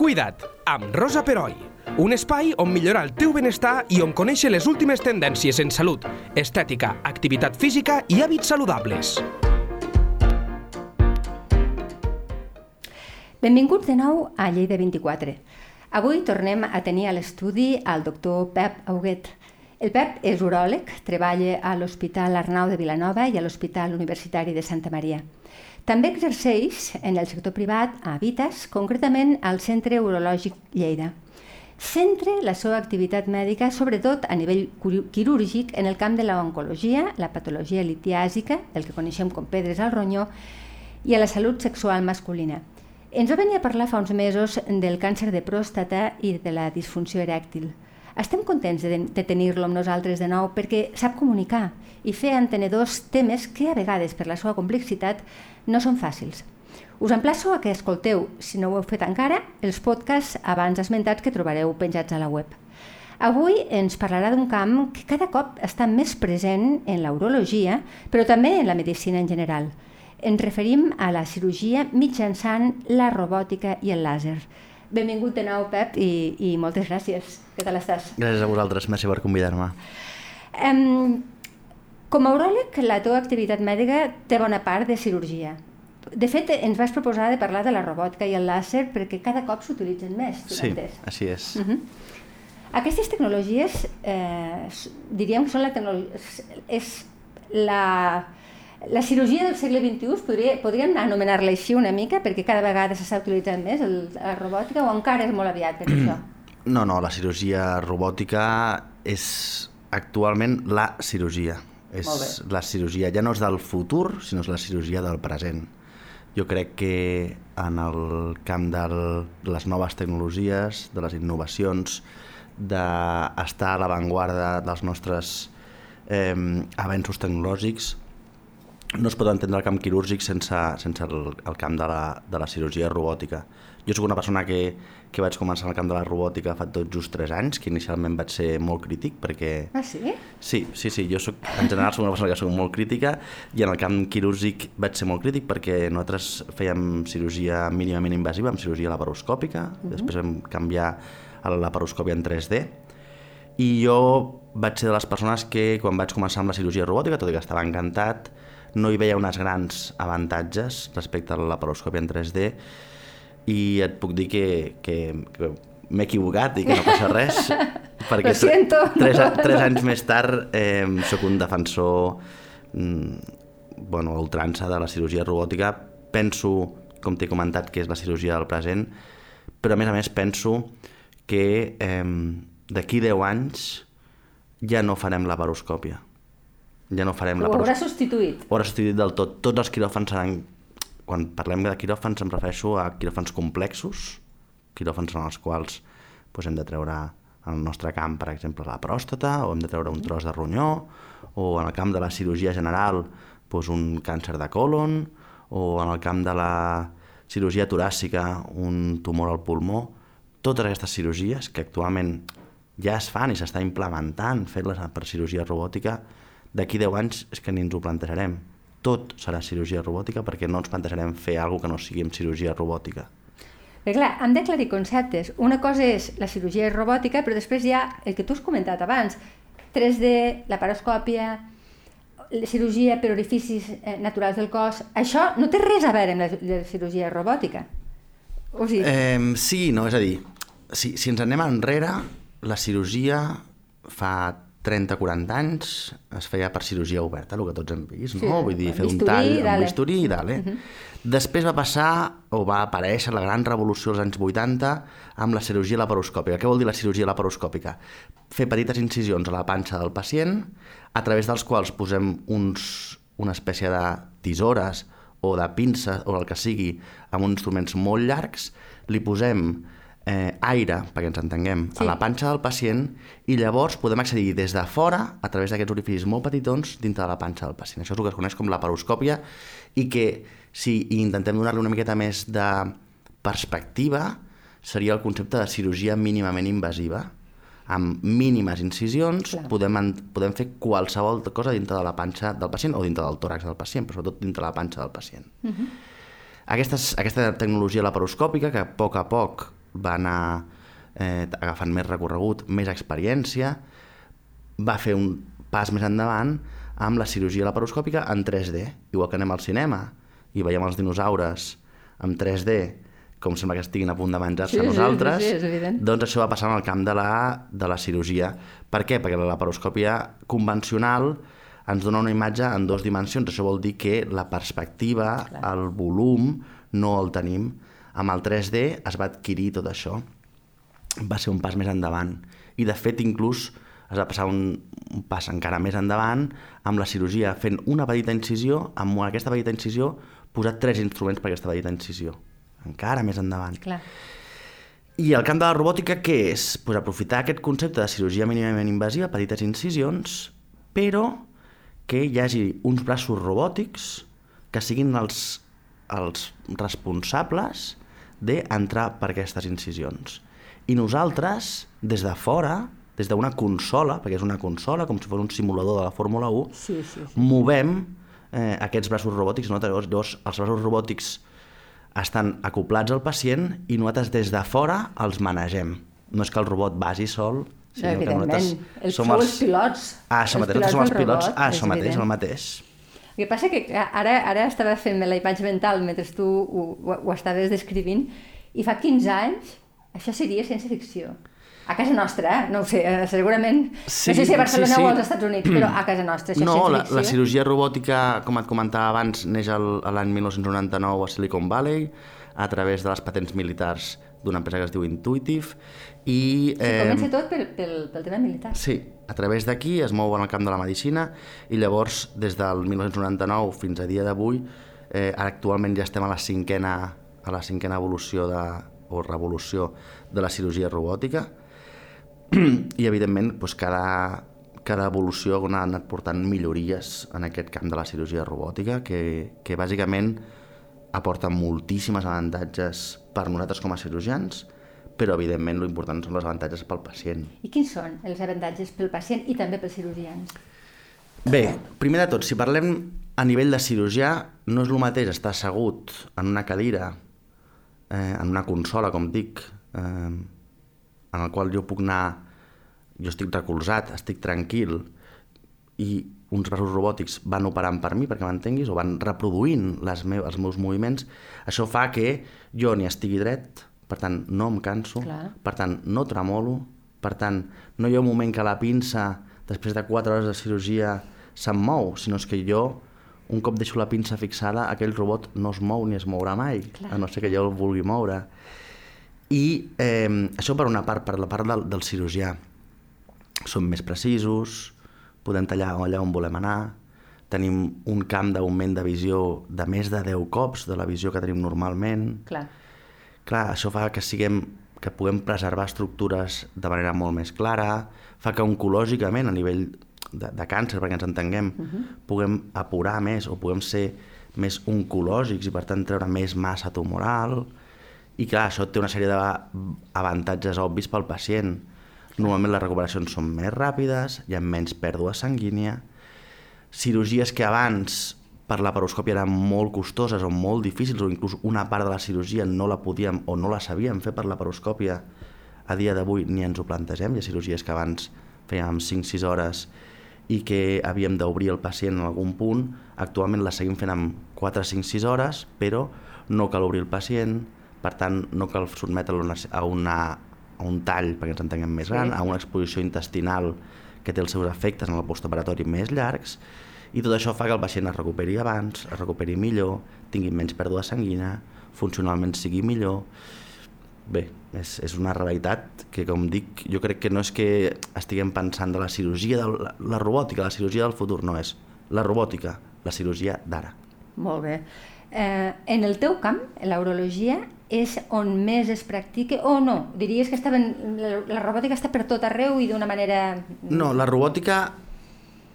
Cuida't, amb Rosa Peroi. Un espai on millorar el teu benestar i on conèixer les últimes tendències en salut, estètica, activitat física i hàbits saludables. Benvinguts de nou a Lleida 24. Avui tornem a tenir a l'estudi el doctor Pep Auguet. El Pep és uròleg, treballa a l'Hospital Arnau de Vilanova i a l'Hospital Universitari de Santa Maria. També exerceix en el sector privat a Vitas, concretament al Centre Urològic Lleida. Centre la seva activitat mèdica sobretot a nivell quirúrgic en el camp de l'oncologia, la patologia litiàsica, el que coneixem com pedres al ronyó, i a la salut sexual masculina. Ens va venir a parlar fa uns mesos del càncer de pròstata i de la disfunció erèctil. Estem contents de, de tenir-lo amb nosaltres de nou perquè sap comunicar i fer entenedors temes que a vegades, per la seva complexitat, no són fàcils. Us emplaço a que escolteu, si no ho heu fet encara, els podcasts abans esmentats que trobareu penjats a la web. Avui ens parlarà d'un camp que cada cop està més present en la urologia, però també en la medicina en general. Ens referim a la cirurgia mitjançant la robòtica i el làser. Benvingut de nou, Pep, i, i moltes gràcies. Què tal estàs? Gràcies a vosaltres, merci per convidar-me. Um, com a uròleg, la teva activitat mèdica té bona part de cirurgia. De fet, ens vas proposar de parlar de la robòtica i el làser perquè cada cop s'utilitzen més. Sí, així és. Uh -huh. Aquestes tecnologies, eh, diríem que són la tecnologia... És la, la cirurgia del segle XXI, podria, podríem anomenar-la així una mica, perquè cada vegada s'està utilitzant més el, la robòtica, o encara és molt aviat per això? No, no, la cirurgia robòtica és actualment la cirurgia. És la cirurgia, ja no és del futur, sinó és la cirurgia del present. Jo crec que en el camp de les noves tecnologies, de les innovacions, d'estar a l'avantguarda dels nostres eh, avenços tecnològics, no es pot entendre el camp quirúrgic sense, sense el, el camp de la, de la cirurgia robòtica. Jo sóc una persona que, que vaig començar en el camp de la robòtica fa tot just 3 anys, que inicialment vaig ser molt crític perquè... Ah, sí? Sí, sí, sí, jo soc, en general soc una persona que soc molt crítica i en el camp quirúrgic vaig ser molt crític perquè nosaltres fèiem cirurgia mínimament invasiva, amb cirurgia laparoscòpica, uh -huh. després vam canviar a la laparoscòpia en 3D i jo vaig ser de les persones que quan vaig començar amb la cirurgia robòtica, tot i que estava encantat, no hi veia uns grans avantatges respecte a la laparoscòpia en 3D i et puc dir que, que, que m'he equivocat i que no passa res perquè siento. tres, tres anys més tard eh, sóc un defensor mm, bueno, ultrança de la cirurgia robòtica penso, com t'he comentat, que és la cirurgia del present però a més a més penso que eh, d'aquí 10 anys ja no farem laparoscòpia ja no farem Ho la haurà substituït. Ho haurà substituït del tot. Tots els quiròfans seran... Quan parlem de quiròfans em refereixo a quiròfans complexos, quiròfans en els quals doncs, hem de treure en el nostre camp, per exemple, la pròstata, o hem de treure un tros de ronyó, o en el camp de la cirurgia general, doncs, un càncer de colon, o en el camp de la cirurgia toràcica, un tumor al pulmó. Totes aquestes cirurgies, que actualment ja es fan i s'està implementant, fer-les per cirurgia robòtica, d'aquí 10 anys és que ni ens ho plantejarem. Tot serà cirurgia robòtica perquè no ens plantejarem fer alguna que no sigui amb cirurgia robòtica. Però clar, hem d'aclarir conceptes. Una cosa és la cirurgia robòtica, però després hi ha el que tu has comentat abans, 3D, la paroscòpia, la cirurgia per orificis eh, naturals del cos. Això no té res a veure amb la, la cirurgia robòtica. O sigui... Eh, sí, no, és a dir, si, si ens anem enrere, la cirurgia fa 30-40 anys es feia per cirurgia oberta, el que tots hem vist, no? Sí, Vull dir, fer un tall dale. amb bisturí i dale. Uh -huh. Després va passar, o va aparèixer la gran revolució als anys 80 amb la cirurgia laparoscòpica. Què vol dir la cirurgia laparoscòpica? Fer petites incisions a la panxa del pacient, a través dels quals posem uns, una espècie de tisores o de pinces o el que sigui amb uns instruments molt llargs, li posem eh, aire, perquè ens entenguem, Sí. a la panxa del pacient i llavors podem accedir des de fora, a través d'aquests orificis molt petitons, dintre de la panxa del pacient. Això és el que es coneix com la paroscòpia i que si intentem donar-li una miqueta més de perspectiva seria el concepte de cirurgia mínimament invasiva. Amb mínimes incisions Clar. podem, en, podem fer qualsevol cosa dintre de la panxa del pacient o dintre del tòrax del pacient, però sobretot dintre de la panxa del pacient. Aquestes, aquesta tecnologia laparoscòpica, que a poc a poc va anar eh, agafant més recorregut, més experiència, va fer un pas més endavant amb la cirurgia laparoscòpica en 3D. Igual que anem al cinema i veiem els dinosaures en 3D, com sembla que estiguin a punt de menjar-se Sí, a sí, nosaltres, sí, sí, evident. doncs això va passar en el camp de la, de la cirurgia. Per què? Perquè la laparoscòpia convencional ens dona una imatge en dues dimensions. Això vol dir que la perspectiva, Clar. el volum, no el tenim. Amb el 3D es va adquirir tot això. Va ser un pas més endavant. I, de fet, inclús es va passar un, un pas encara més endavant amb la cirurgia, fent una petita incisió, amb aquesta petita incisió posar tres instruments per aquesta petita incisió. Encara més endavant. Clar. I el camp de la robòtica què és? Pues aprofitar aquest concepte de cirurgia mínimament invasiva, petites incisions, però que hi hagi uns braços robòtics que siguin els, els responsables d'entrar per aquestes incisions. I nosaltres, des de fora, des d'una consola, perquè és una consola, com si fos un simulador de la Fórmula 1, Sí, sí, sí. movem eh, aquests braços robòtics. No? Llavors, llavors, els braços robòtics estan acoplats al pacient i nosaltres des de fora els manegem. No és que el robot vagi sol, sinó que Evidentment. nosaltres Els sou els pilots. Ah, això Els mateix, nosaltres som els pilots. robot, Ah, això mateix, el mateix. El que passa que ara, ara estava fent la imatge mental mentre tu ho, ho, ho estaves descrivint i fa 15 anys això seria ciència-ficció. A casa nostra, eh? no ho sé, eh, segurament, Sí, no sé si a Barcelona sí, sí. o als Estats Units, però a casa nostra això No, la, la cirurgia robòtica, com et comentava abans, neix l'any 1999 a Silicon Valley a través de les patents militars d'una empresa que es diu Intuitive i... Sí, comença tot pel, pel, pel tema militar. Sí, a través d'aquí es mou en el camp de la medicina i llavors des del 1999 fins a dia d'avui eh, actualment ja estem a la cinquena, a la cinquena evolució de, o revolució de la cirurgia robòtica i evidentment doncs, cada, cada evolució ha anat portant millories en aquest camp de la cirurgia robòtica que, que bàsicament aporta moltíssimes avantatges per nosaltres com a cirurgians però evidentment l'important són els avantatges pel pacient. I quins són els avantatges pel pacient i també pels cirurgians? Bé, primer de tot, si parlem a nivell de cirurgià, no és el mateix estar assegut en una cadira, eh, en una consola, com dic, eh, en el qual jo puc anar, jo estic recolzat, estic tranquil, i uns braços robòtics van operant per mi, perquè m'entenguis, o van reproduint les me els meus moviments, això fa que jo ni estigui dret, per tant, no em canso, Clar. per tant, no tremolo, per tant, no hi ha un moment que la pinça, després de 4 hores de cirurgia, se'm mou, sinó és que jo, un cop deixo la pinça fixada, aquell robot no es mou ni es mourà mai, Clar. a no ser que jo el vulgui moure. I eh, això per una part, per la part del, del cirurgià. Som més precisos, podem tallar allà on volem anar, tenim un camp d'augment de visió de més de 10 cops de la visió que tenim normalment. Clar. Clar, això fa que siguem que puguem preservar estructures de manera molt més clara, fa que oncològicament, a nivell de, de càncer, perquè ens entenguem, uh -huh. puguem apurar més o puguem ser més oncològics i per tant treure més massa tumoral i clar, això té una sèrie d'avantatges obvis pel pacient. Normalment les recuperacions són més ràpides, hi ha menys pèrdua sanguínia, cirurgies que abans per la paroscòpia eren molt costoses o molt difícils o inclús una part de la cirurgia no la podíem o no la sabíem fer per la paroscòpia a dia d'avui ni ens ho plantegem. Hi ha cirurgies que abans fèiem 5-6 hores i que havíem d'obrir el pacient en algun punt. Actualment la seguim fent amb 4-5-6 hores, però no cal obrir el pacient, per tant no cal sotmetre'l a, una, a, un tall, perquè ens entenguem més Sí. gran, a una exposició intestinal que té els seus efectes en el postoperatori més llargs, i tot això fa que el pacient es recuperi abans, es recuperi millor, tingui menys pèrdua sanguina, funcionalment sigui millor. Bé, és, és una realitat que, com dic, jo crec que no és que estiguem pensant de la cirurgia, de la, la robòtica, la cirurgia del futur, no és la robòtica, la cirurgia d'ara. Molt bé. Eh, en el teu camp, la urologia, és on més es practica o no? Diries que estaven, la, la robòtica està per tot arreu i d'una manera... No, la robòtica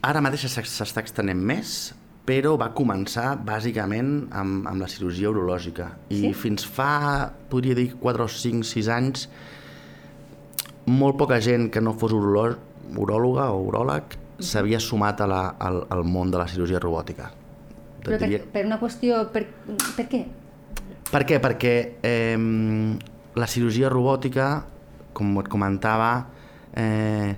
ara mateix s'es- s'està extenent més, però va començar bàsicament amb, amb la cirurgia urològica. I Sí? fins fa, podria dir, 4 o 5, 6 anys, molt poca gent que no fos uròloga o uròleg s'havia sumat a la, al, al món de la cirurgia robòtica. Però per, per una qüestió... Per, per què? Per què? Perquè eh, la cirurgia robòtica, com et comentava, eh,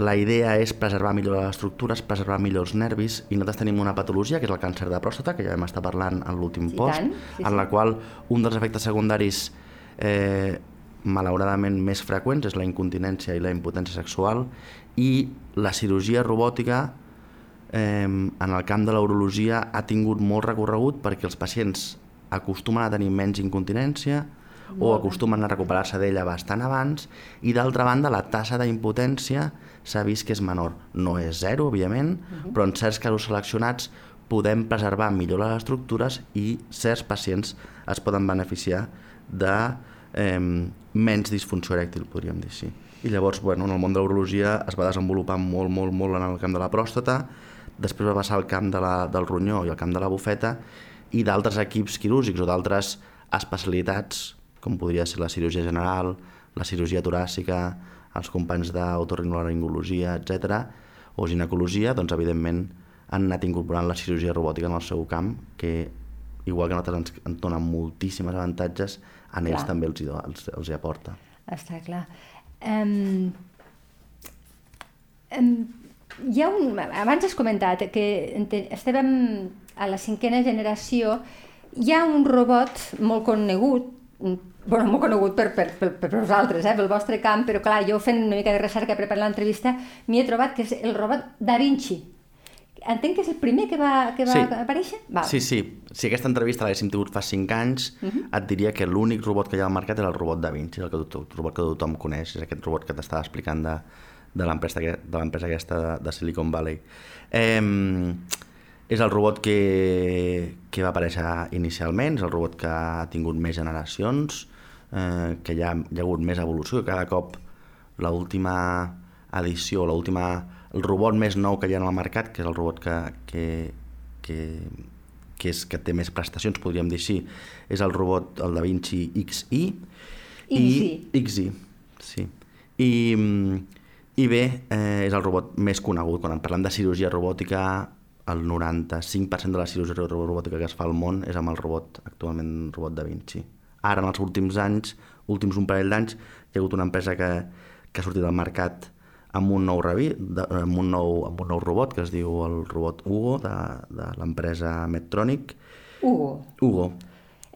la idea és preservar millor les estructures, preservar millor els nervis, i nosaltres tenim una patologia, que és el càncer de pròstata, que ja vam estar parlant en l'últim Sí, post, tant. Sí, en sí. la qual un dels efectes secundaris eh, malauradament més freqüents és la incontinència i la impotència sexual, i la cirurgia robòtica eh, en el camp de l'urologia ha tingut molt recorregut perquè els pacients acostumen a tenir menys incontinència o acostumen a recuperar-se d'ella bastant abans i d'altra banda la tassa d'impotència s'ha vist que és menor. No és zero, òbviament, però en certs casos seleccionats podem preservar millor les estructures i certs pacients es poden beneficiar de eh, menys disfunció erèctil, podríem dir així. I llavors, bueno, en el món de l'urologia es va desenvolupar molt, molt, molt en el camp de la pròstata, després va passar al camp de la, del ronyó i al camp de la bufeta, i d'altres equips quirúrgics o d'altres especialitats, com podria ser la cirurgia general, la cirurgia toràcica, els companys d'autorinolaringologia, etc, o ginecologia, doncs evidentment han anat incorporant la cirurgia robòtica en el seu camp, que igual que nosaltres ens, ens dona moltíssims avantatges, a ells Clar. també els, hi els, els hi aporta. Està clar. Um, um, hi ha un, abans has comentat que estàvem a la cinquena generació, hi ha un robot molt conegut, bueno, molt conegut per, per, per, per vosaltres, eh, pel vostre camp, però clar, jo fent una mica de recerca per preparar l'entrevista m'hi he trobat que és el robot Da Vinci. Entenc que és el primer que va, que va Sí. aparèixer? Val. Sí, sí. Si aquesta entrevista l'haguéssim tingut fa 5 anys, uh -huh. et diria que l'únic robot que hi ha al mercat era el robot Da Vinci, el, que, el robot que tothom coneix, és aquest robot que t'estava explicant de, de l'empresa aquesta de, de Silicon Valley. Eh, és el robot que, que va aparèixer inicialment, és el robot que ha tingut més generacions, eh, que hi ha, hi ha hagut més evolució, cada cop l'última edició, l'última el robot més nou que hi ha en el mercat, que és el robot que, que, que, que, és, que té més prestacions, podríem dir així, és el robot, el Da Vinci XI. XI. I, XI, sí. I, mm, i bé, eh, és el robot més conegut. Quan parlem de cirurgia robòtica, el 95% de la cirurgia ro- robòtica que es fa al món és amb el robot, actualment el robot Da Vinci. Ara, en els últims anys, últims un parell d'anys, hi ha hagut una empresa que, que ha sortit al mercat amb un nou, revi, de, amb, un nou, amb un nou robot que es diu el robot Hugo de, de l'empresa Medtronic. Hugo. Hugo.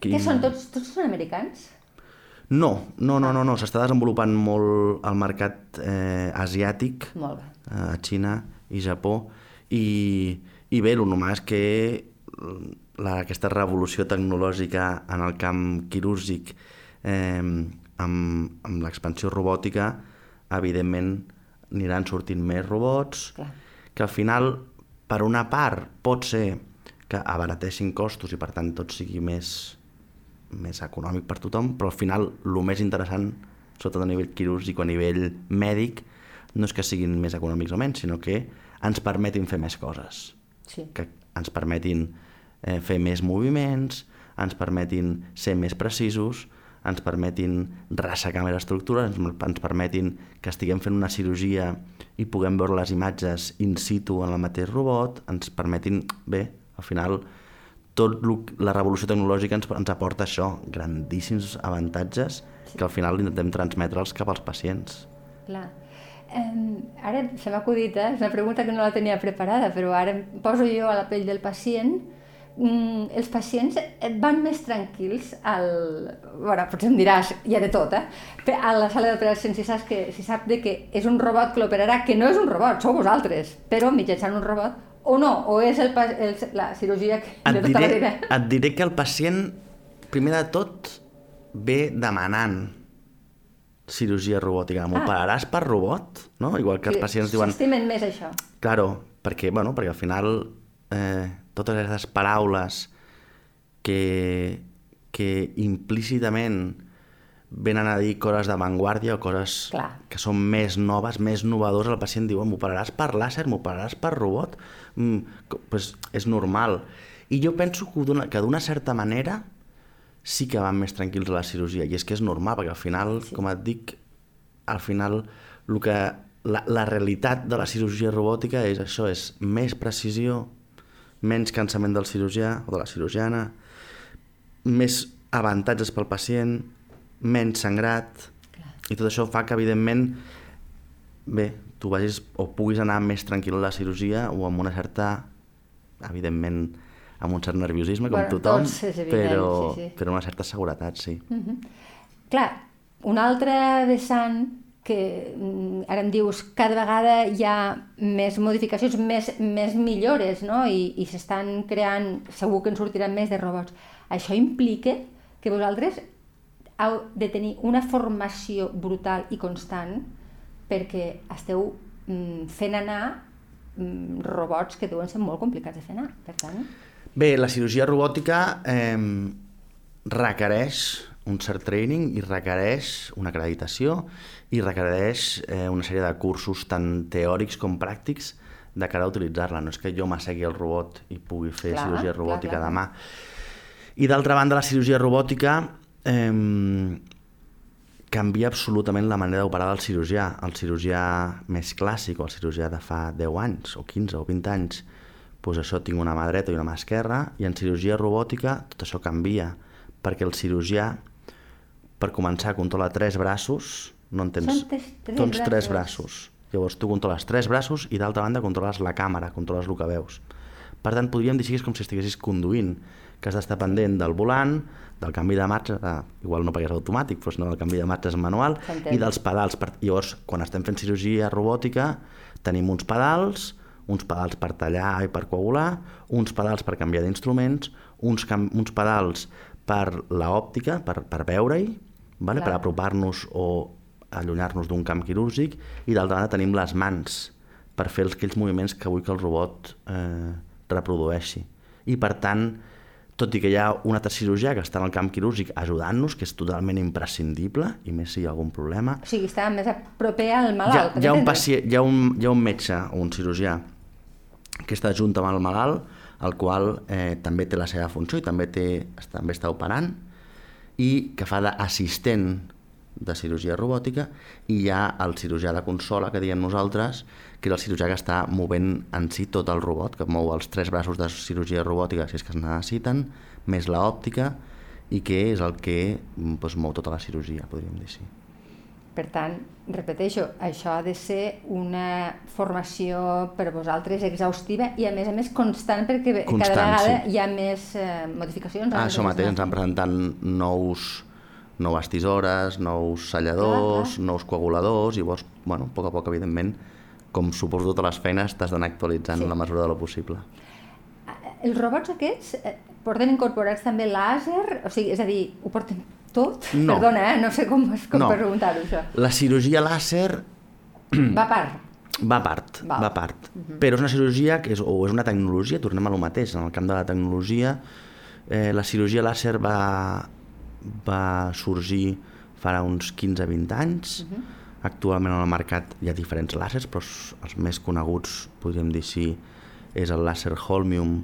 Què són? Tots, tots són americans? No, no, no, no, no. s'està desenvolupant molt el mercat eh, asiàtic, Molt bé. eh, a Xina i Japó, i, i bé, el normal és que la, aquesta revolució tecnològica en el camp quirúrgic eh, amb, amb l'expansió robòtica, evidentment aniran sortint més robots, Clar. que al final, per una part, pot ser que abarateixin costos i per tant tot sigui més, més econòmic per tothom, però al final el més interessant, sobretot a nivell quirúrgic o a nivell mèdic, no és que siguin més econòmics o menys, sinó que ens permetin fer més coses, Sí. que ens permetin eh, fer més moviments, ens permetin ser més precisos, ens permetin ressecar més estructures, ens, ens permetin que estiguem fent una cirurgia i puguem veure les imatges in situ en el mateix robot, ens permetin, bé, al final, tot lo, la revolució tecnològica ens, ens aporta això, grandíssims avantatges que al final intentem transmetre'ls cap als pacients. Clar. Um, ara se m'ha acudit, eh? és una pregunta que no la tenia preparada, però ara em poso jo a la pell del pacient. Mm, els pacients et van més tranquils al... Bueno, potser em diràs, hi ha de tot, eh? A la sala d'operacions, si, saps que, si sap de que és un robot que l'operarà, que no és un robot, sou vosaltres, però mitjançant un robot, o no, o és el, el, la cirurgia que, Et tota la diré, vida. et diré que el pacient, primer de tot, ve demanant cirurgia robòtica. M'operaràs per robot? No? Igual que els pacients diuen... S'estimen més això. Claro, perquè, bueno, perquè al final eh, totes aquestes paraules que, que implícitament venen a dir coses d'avantguàrdia o coses Clar. que són més noves, més novedores, el pacient diu, m'operaràs per làser, m'operaràs per robot? Mm, pues és normal. I jo penso que d'una certa manera sí que van més tranquils a la cirurgia, i és que és normal, perquè al final, sí. com et dic, al final el que, la, la realitat de la cirurgia robòtica és això, és més precisió, menys cansament del cirurgià o de la cirurgiana, més avantatges pel pacient, menys sangrat, Clar. i tot això fa que, evidentment, bé, tu vagis o puguis anar més tranquil a la cirurgia o amb una certa, evidentment, amb un cert nerviosisme, com Bueno, tothom, és evident, però, sí, sí. però una certa seguretat, sí. Clar, un altre vessant que mm, ara em dius cada vegada hi ha més modificacions, més, més millores, no? I, i s'estan creant, segur que en sortiran més de robots. Això implica que vosaltres heu de tenir una formació brutal i constant perquè esteu mm, fent anar mm, robots que deuen ser molt complicats de fer anar. Per tant, Bé, la cirurgia robòtica eh, requereix un cert training i requereix una acreditació i requereix eh, una sèrie de cursos tant teòrics com pràctics de cara a utilitzar-la. No és que jo m'assegui el robot i pugui fer Clar, cirurgia clar, robòtica clar. demà. I d'altra banda, la cirurgia robòtica eh, canvia absolutament la manera d'operar del cirurgià. El cirurgià més clàssic o el cirurgià de fa 10 anys o 15 o 20 anys doncs això tinc una mà dreta i una mà esquerra, i en cirurgia robòtica tot això canvia, perquè el cirurgià, per començar, controla tres braços, no en tens... Són tres- tres tens tres braços. braços. Llavors tu controles tres braços i d'altra banda controles la càmera, controles el que veus. Per tant, podríem dir que és com si estiguessis conduint, que has d'estar pendent del volant, del canvi de marxa, de, igual no perquè és automàtic, però no, el canvi de marxa és manual, i dels pedals. Per, llavors, quan estem fent cirurgia robòtica, tenim uns pedals, uns pedals per tallar i per coagular, uns pedals per canviar d'instruments, uns, uns pedals per la òptica, per, per veure-hi, vale? Clar. per apropar-nos o allunyar-nos d'un camp quirúrgic, i d'altra banda tenim les mans per fer els- aquells moviments que vull que el robot eh, reprodueixi. I per tant, tot i que hi ha un altre cirurgià que està en el camp quirúrgic ajudant-nos, que és totalment imprescindible, i més si hi ha algun problema, o sigui, està més a proper al hi ha, malalt. hi, ha un pacient, hi, ha un, hi ha un metge o un cirurgià que està junt amb el malalt, el qual eh, també té la seva funció i també, té, també està operant, i que fa d'assistent de cirurgia robòtica, i hi ha el cirurgià de consola, que diem nosaltres, que és el cirurgià que està movent en si tot el robot, que mou els tres braços de cirurgia robòtica, si és que es necessiten, més la òptica, i que és el que doncs, mou tota la cirurgia, podríem dir sí. Per tant, repeteixo, això ha de ser una formació per vosaltres exhaustiva i a més a més constant perquè Constant, cada vegada sí. hi ha més eh, modificacions. Ah, això mateix, ens han presentant nous, noves tisores, nous salladors, Clar, nous coaguladors, i llavors, bueno, a poc a poc, evidentment, com suposo totes les feines, t'has d'anar actualitzant Sí. en la mesura de lo possible. Els robots aquests eh, porten incorporats també làser? O sigui, és a dir, ho porten tot? No. Perdona, eh? no sé com, com No. preguntar-ho, això. La cirurgia làser Va a part. va a part, Val. va a part. Però és una cirurgia que és, o és una tecnologia, tornem a lo mateix, en el camp de la tecnologia, eh, la cirurgia làser va, va sorgir farà uns 15-20 anys. Actualment al mercat hi ha diferents làsers, però els, els més coneguts, podríem dir sí, és el làser Holmium,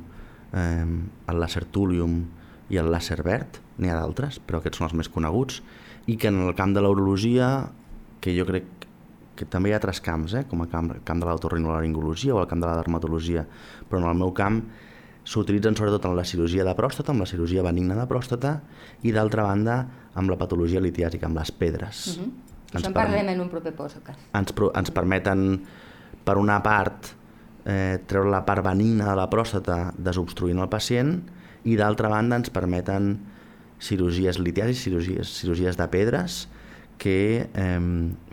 eh, el làser Thulium i el làser verd. N'hi ha d'altres, però aquests són els més coneguts. I que en el camp de l'urologia, que jo crec que també hi ha altres camps, eh? com el camp, camp de l'autorrinolaringologia o el camp de la dermatologia, però en el meu camp s'utilitzen sobretot en la cirurgia de pròstata, amb la cirurgia benigna de pròstata, i d'altra banda amb la patologia litiàsica, amb les pedres. Uh -huh. Ens en parlem en un proper podcast. ens, pro- ens permeten, per una part, eh, treure la part benigna de la pròstata desobstruint el pacient i d'altra banda ens permeten cirurgies litiàsiques, cirurgies, cirurgies de pedres que eh,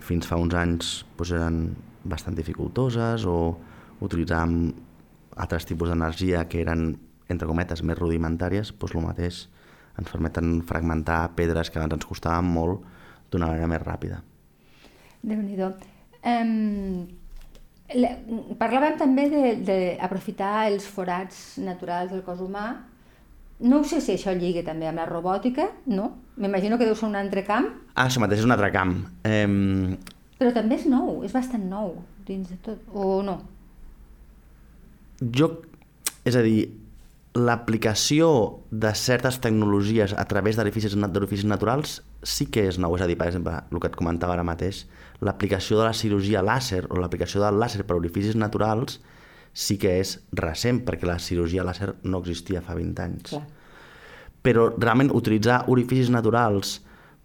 fins fa uns anys doncs, eren bastant dificultoses o utilitzàvem altres tipus d'energia que eren, entre cometes, més rudimentàries, doncs el mateix ens permeten fragmentar pedres que abans ens costaven molt d'una manera més ràpida. Déu-n'hi-do. Um, parlàvem també d'aprofitar els forats naturals del cos humà. No sé si això lligui també amb la robòtica, no? M'imagino que deu ser un altre camp, Ah, això mateix és un altre camp. Eh, però també és nou, és bastant nou dins de tot, o no? jo, és a dir, l'aplicació de certes tecnologies a través d'orificis naturals sí que és nou. És a dir, per exemple, el que et comentava ara mateix, l'aplicació de la cirurgia làser o l'aplicació del làser per orificis naturals sí que és recent, perquè la cirurgia làser no existia fa 20 anys. Clar. Però realment utilitzar orificis naturals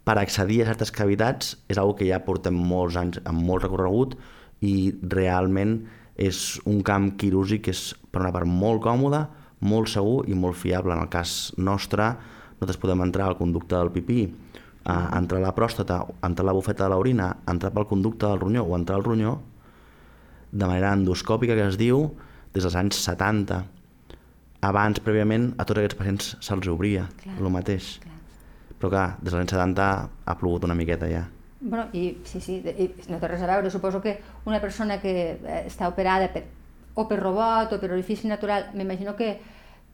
per accedir a certes cavitats és una que ja portem molts anys amb molt recorregut i realment és un camp quirúrgic que és per una part molt còmode, molt segur i molt fiable. En el cas nostre, nosaltres podem entrar al conducte del pipí, a entrar a la pròstata, entrar a la bufeta de l'orina, entrar pel conducte del ronyó o entrar al ronyó, de manera endoscòpica que es diu, des dels anys 70. Abans, prèviament, a tots aquests pacients se'ls obria clar, el mateix. Clar. Però clar, des dels anys 70 ha plogut una miqueta ja. Bueno, i sí, sí, i no té res a veure. Suposo que una persona que eh, està operada per, o per robot o per orifici natural, m'imagino que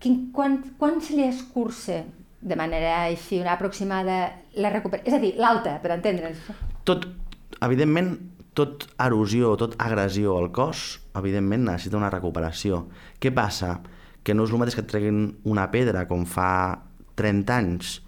quin, quan, quan se li escurça de manera així una aproximada la recuperació? És a dir, l'alta, per entendre'ns. Tot, evidentment, tot erosió, tot agressió al cos, evidentment necessita una recuperació. Què passa? Que no és el mateix que et treguin una pedra com fa 30 anys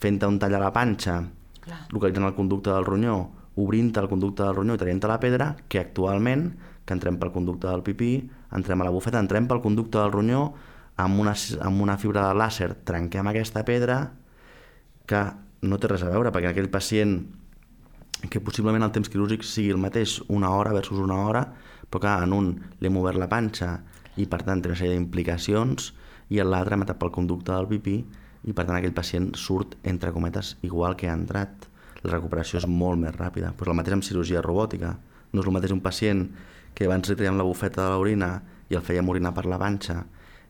fent un tall a la panxa Clar. localitzant el conducte del ronyó, obrint el conducte del ronyó i traient la pedra, que actualment, que entrem pel conducte del pipí, entrem a la bufeta, entrem pel conducte del ronyó, amb una, amb una fibra de làser trenquem aquesta pedra, que no té res a veure, perquè aquell pacient que possiblement el temps quirúrgic sigui el mateix, una hora versus una hora, però que en un li hem obert la panxa i per tant té una sèrie d'implicacions i en l'altre hem pel conducte del pipí i per tant aquell pacient surt, entre cometes, igual que ha entrat. La recuperació és molt més ràpida. Pues el mateix amb cirurgia robòtica. No és el mateix un pacient que abans li traiem la bufeta de l'orina i el fèiem orinar per la panxa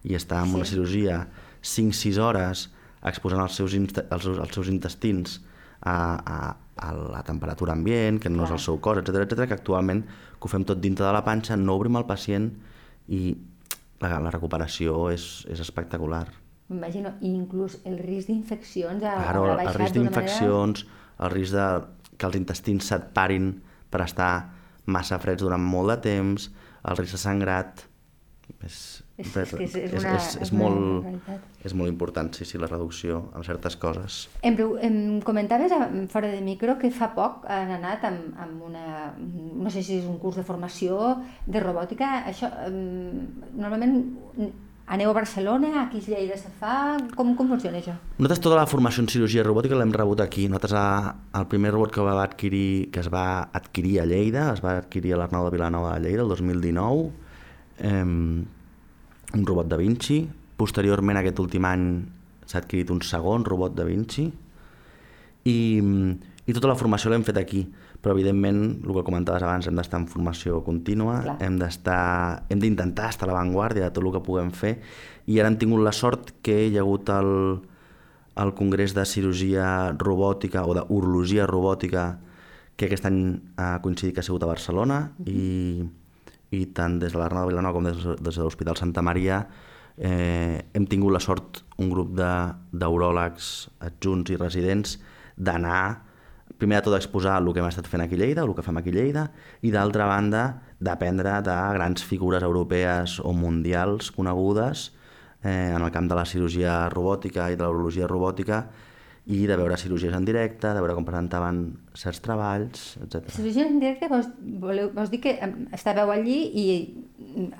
i està en sí. una cirurgia 5-6 hores exposant els seus, els els seus intestins a, a, a la temperatura ambient, que no Clar. és el seu cos, etc etc que actualment que ho fem tot dintre de la panxa, no obrim el pacient i la, la recuperació és, és espectacular m'imagino, inclús el risc d'infeccions ha, claro, el risc d'infeccions, manera... el risc de que els intestins se't parin per estar massa freds durant molt de temps, el risc de sangrat... És, és, és, és, és, una, és, és, és, molt, és molt important, sí, sí, la reducció en certes coses. Em, em comentaves fora de micro que fa poc han anat amb, amb una, no sé si és un curs de formació de robòtica, això, normalment Aneu a Barcelona, aquí a Lleida se fa... Com, com funciona això? Nosaltres tota la formació en cirurgia robòtica l'hem rebut aquí. Nosaltres a, el primer robot que va adquirir, que es va adquirir a Lleida, es va adquirir a l'Arnau de Vilanova de Lleida el 2019, eh, un robot da Vinci. Posteriorment, aquest últim any, s'ha adquirit un segon robot da Vinci. I, i tota la formació l'hem fet aquí però evidentment, el que comentaves abans, hem d'estar en formació contínua, Clar. hem d'estar hem d'intentar estar a l'avantguàrdia de tot el que puguem fer, i ara hem tingut la sort que hi ha hagut el, el Congrés de Cirurgia Robòtica o d'Urologia Robòtica que aquest any ha coincidit que ha sigut a Barcelona mm -hmm. i, i tant des de l'Arnau de Vilanova com des, de l'Hospital Santa Maria eh, hem tingut la sort, un grup d'uròlegs adjunts i residents, d'anar primer de tot exposar el que hem estat fent aquí a Lleida, el que fem aquí a Lleida, i d'altra banda d'aprendre de grans figures europees o mundials conegudes eh, en el camp de la cirurgia robòtica i de l'urologia robòtica i de veure cirurgies en directe, de veure com presentaven certs treballs, etc. Cirurgia en directe vols, voleu, vols dir que estàveu allí i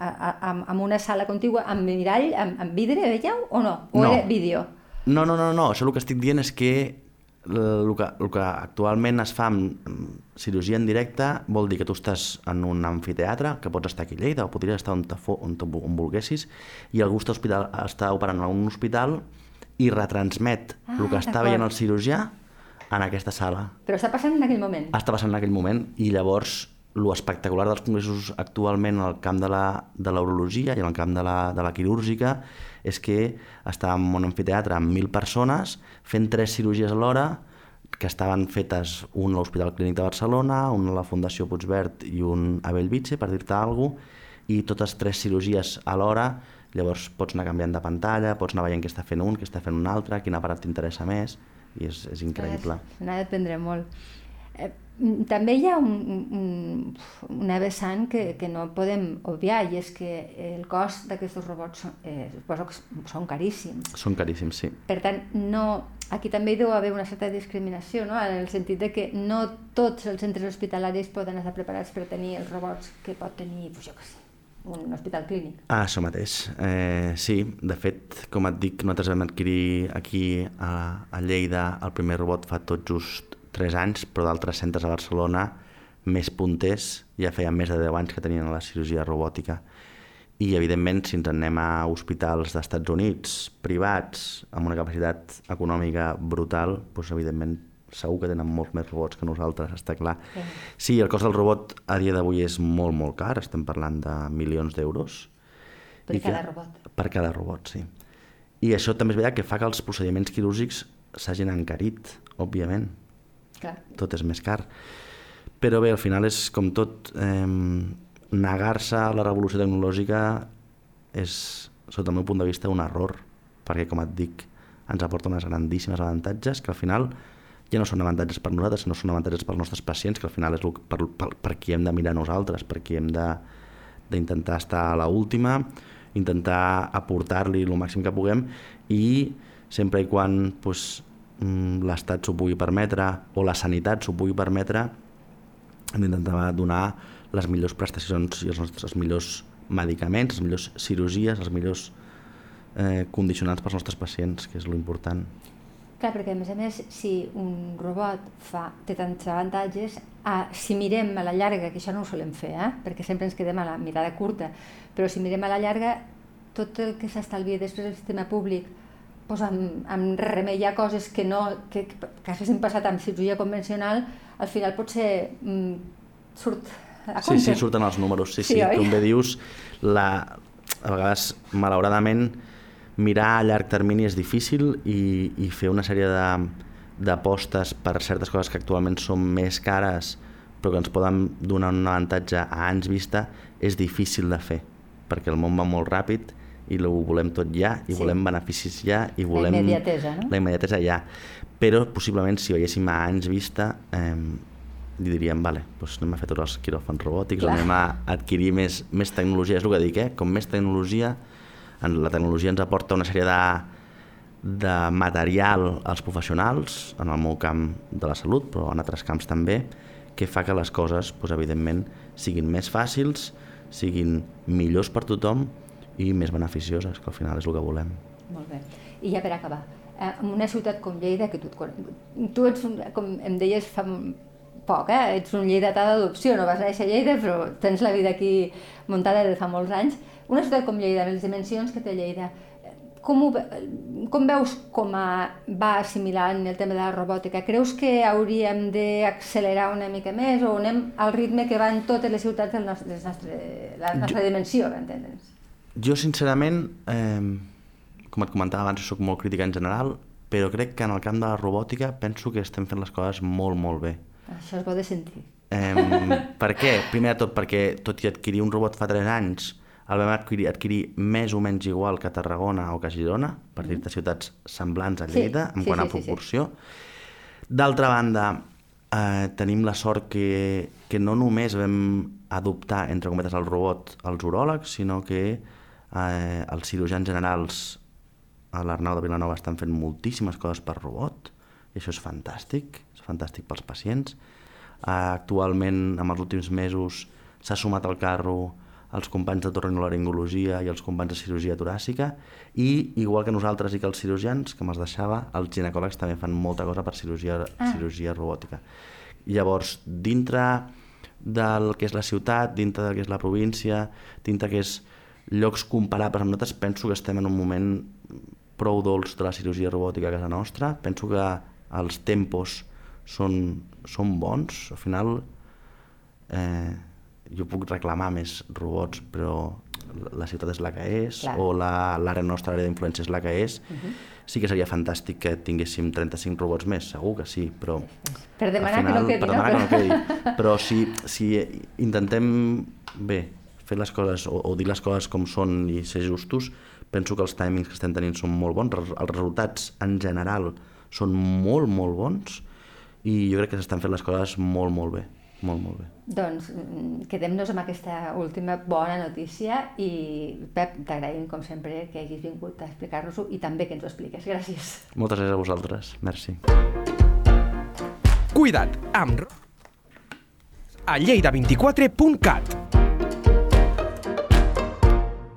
amb una sala contigua amb mirall, amb, amb vidre, veieu o no? O no. era vídeo? No, no, no, no, això el que estic dient és que el que, el que actualment es fa amb cirurgia en directe vol dir que tu estàs en un amfiteatre, que pots estar aquí a Lleida o podries estar on, on, on volguessis, i algú està, hospital, està operant en un hospital i retransmet ah, el que està veient el cirurgià en aquesta sala. Però està passant en aquell moment? Està passant en aquell moment, i llavors lo espectacular dels congressos actualment en el camp de la, de l'urologia i en el camp de la, de la quirúrgica és que estàvem en un amfiteatre amb mil persones fent tres cirurgies alhora que estaven fetes un a l'Hospital Clínic de Barcelona, un a la Fundació Puigverd i un a Bellvitge, per dir-te alguna cosa, i totes tres cirurgies alhora, llavors pots anar canviant de pantalla, pots anar veient què està fent un, què està fent un altre, quin aparat t'interessa més, i és, és increïble. N'ha d'aprendre molt. Eh, també hi ha un, un, una vessant que, que no podem obviar i és que el cost d'aquests robots eh, suposo que són caríssims. Són caríssims, sí. Per tant, no, aquí també hi deu haver una certa discriminació, no? en el sentit de que no tots els centres hospitalaris poden estar preparats per tenir els robots que pot tenir, pues jo què sé, un hospital clínic. Ah, això mateix. Eh, sí, de fet, com et dic, nosaltres vam adquirir aquí a, a Lleida el primer robot fa tot just 3 anys, però d'altres centres a Barcelona més punters ja feien més de 10 anys que tenien la cirurgia robòtica. I, evidentment, si ens anem a hospitals d'Estats Units, privats, amb una capacitat econòmica brutal, doncs, evidentment, segur que tenen molts més robots que nosaltres, està clar. Sí, sí el cost del robot a dia d'avui és molt, molt car, estem parlant de milions d'euros. Per I cada que, robot. Per cada robot, sí. I això també és veritat que fa que els procediments quirúrgics s'hagin encarit, òbviament. Clar. Tot és més car. Però bé, al final és com tot... Eh, Negar-se a la revolució tecnològica és, sota el meu punt de vista, un error, perquè, com et dic, ens aporta unes grandíssimes avantatges que al final ja no són avantatges per nosaltres, sinó són avantatges pels nostres pacients, que al final és per, per, per qui hem de mirar nosaltres, per qui hem d'intentar estar a l'última, intentar aportar-li el màxim que puguem i sempre i quan mm, l'Estat s'ho pugui permetre o la sanitat s'ho pugui permetre, hem d'intentar donar les millors prestacions i els nostres els millors medicaments, les millors cirurgies, els millors eh, condicionants pels nostres pacients, que és l'important. Clar, perquè a més a més, si un robot fa, té tants avantatges, ah, si mirem a la llarga, que això no ho solem fer, eh? perquè sempre ens quedem a la mirada curta, però si mirem a la llarga, tot el que s'estalvia després del sistema públic doncs amb, amb remeia coses que no que, que haguessin passat amb cirurgia convencional, al final potser mm, surt a compte. Sí, sí, surten els números, sí, sí, sí com bé dius, la, a vegades, malauradament, mirar a llarg termini és difícil i, i fer una sèrie d'apostes per certes coses que actualment són més cares però que ens poden donar un avantatge a anys vista és difícil de fer perquè el món va molt ràpid i ho volem tot ja, i sí. volem beneficis ja, i volem... La immediatesa, no? La immediatesa ja. Però, possiblement, si veiéssim a anys vista, eh, li diríem, vale, doncs anem a fer tots els quiròfans robòtics, Clar. anem a adquirir més, més tecnologia, és el que dic, eh? Com més tecnologia, la tecnologia ens aporta una sèrie de, de material als professionals, en el meu camp de la salut, però en altres camps també, que fa que les coses, doncs, evidentment, siguin més fàcils, siguin millors per tothom i més beneficioses, que al final és el que volem. Molt bé. I ja per acabar, eh, en una ciutat com Lleida, que tu, tu ets, un, com em deies fa poc, eh? ets un lleidatà d'adopció, no vas néixer a Lleida, però tens la vida aquí muntada de fa molts anys, una ciutat com Lleida, les dimensions que té Lleida, com, ho, com veus com a, va assimilant el tema de la robòtica? Creus que hauríem d'accelerar una mica més o anem al ritme que van totes les ciutats de nostre, nostre, la nostra jo, dimensió, entendre'ns? Jo, sincerament, eh, com et comentava abans, soc molt crítica en general, però crec que en el camp de la robòtica penso que estem fent les coses molt, molt bé. Això bo de sentir. Eh, per què? Primer de tot perquè, tot i adquirir un robot fa 3 anys, el vam adquirir, adquirir més o menys igual que Tarragona o que Girona, per dir-te mm. ciutats semblants a Lleida, sí, en quant sí, a proporció. Sí, sí. D'altra banda, eh, tenim la sort que, que no només vam adoptar, entre cometes, el robot als uròlegs, sinó que eh, els cirurgians generals a l'Arnau de Vilanova estan fent moltíssimes coses per robot, i això és fantàstic, és fantàstic pels pacients. Eh, actualment, en els últims mesos, s'ha sumat al carro els companys de torrinolaringologia i els companys de cirurgia toràcica i, igual que nosaltres i que els cirurgians, que me'ls deixava, els ginecòlegs també fan molta cosa per cirurgia, ah. cirurgia robòtica. Llavors, dintre del que és la ciutat, dintre del que és la província, dintre que és llocs comparables amb nosaltres, penso que estem en un moment prou dolç de la cirurgia robòtica a casa nostra. Penso que els tempos són, són bons. Al final, eh, jo puc reclamar més robots, però la ciutat és la que és, Clar. o l'àrea la, nostra àrea d'influència és la que és, uh -huh. sí que seria fantàstic que tinguéssim 35 robots més, segur que sí, però... Per demanar final, que no quedi, per demanar no? que no quedi. Però si, si intentem, bé, fer les coses o, o dir les coses com són i ser justos, penso que els timings que estem tenint són molt bons, els resultats en general són molt, molt bons i jo crec que s'estan fent les coses molt, molt bé. Molt, molt bé. Doncs mm, quedem-nos amb aquesta última bona notícia i Pep, t'agraïm com sempre que hagis vingut a explicar-nos-ho i també que ens ho expliques. Gràcies. Moltes gràcies a vosaltres. Merci. Cuida't amb a lleida24.cat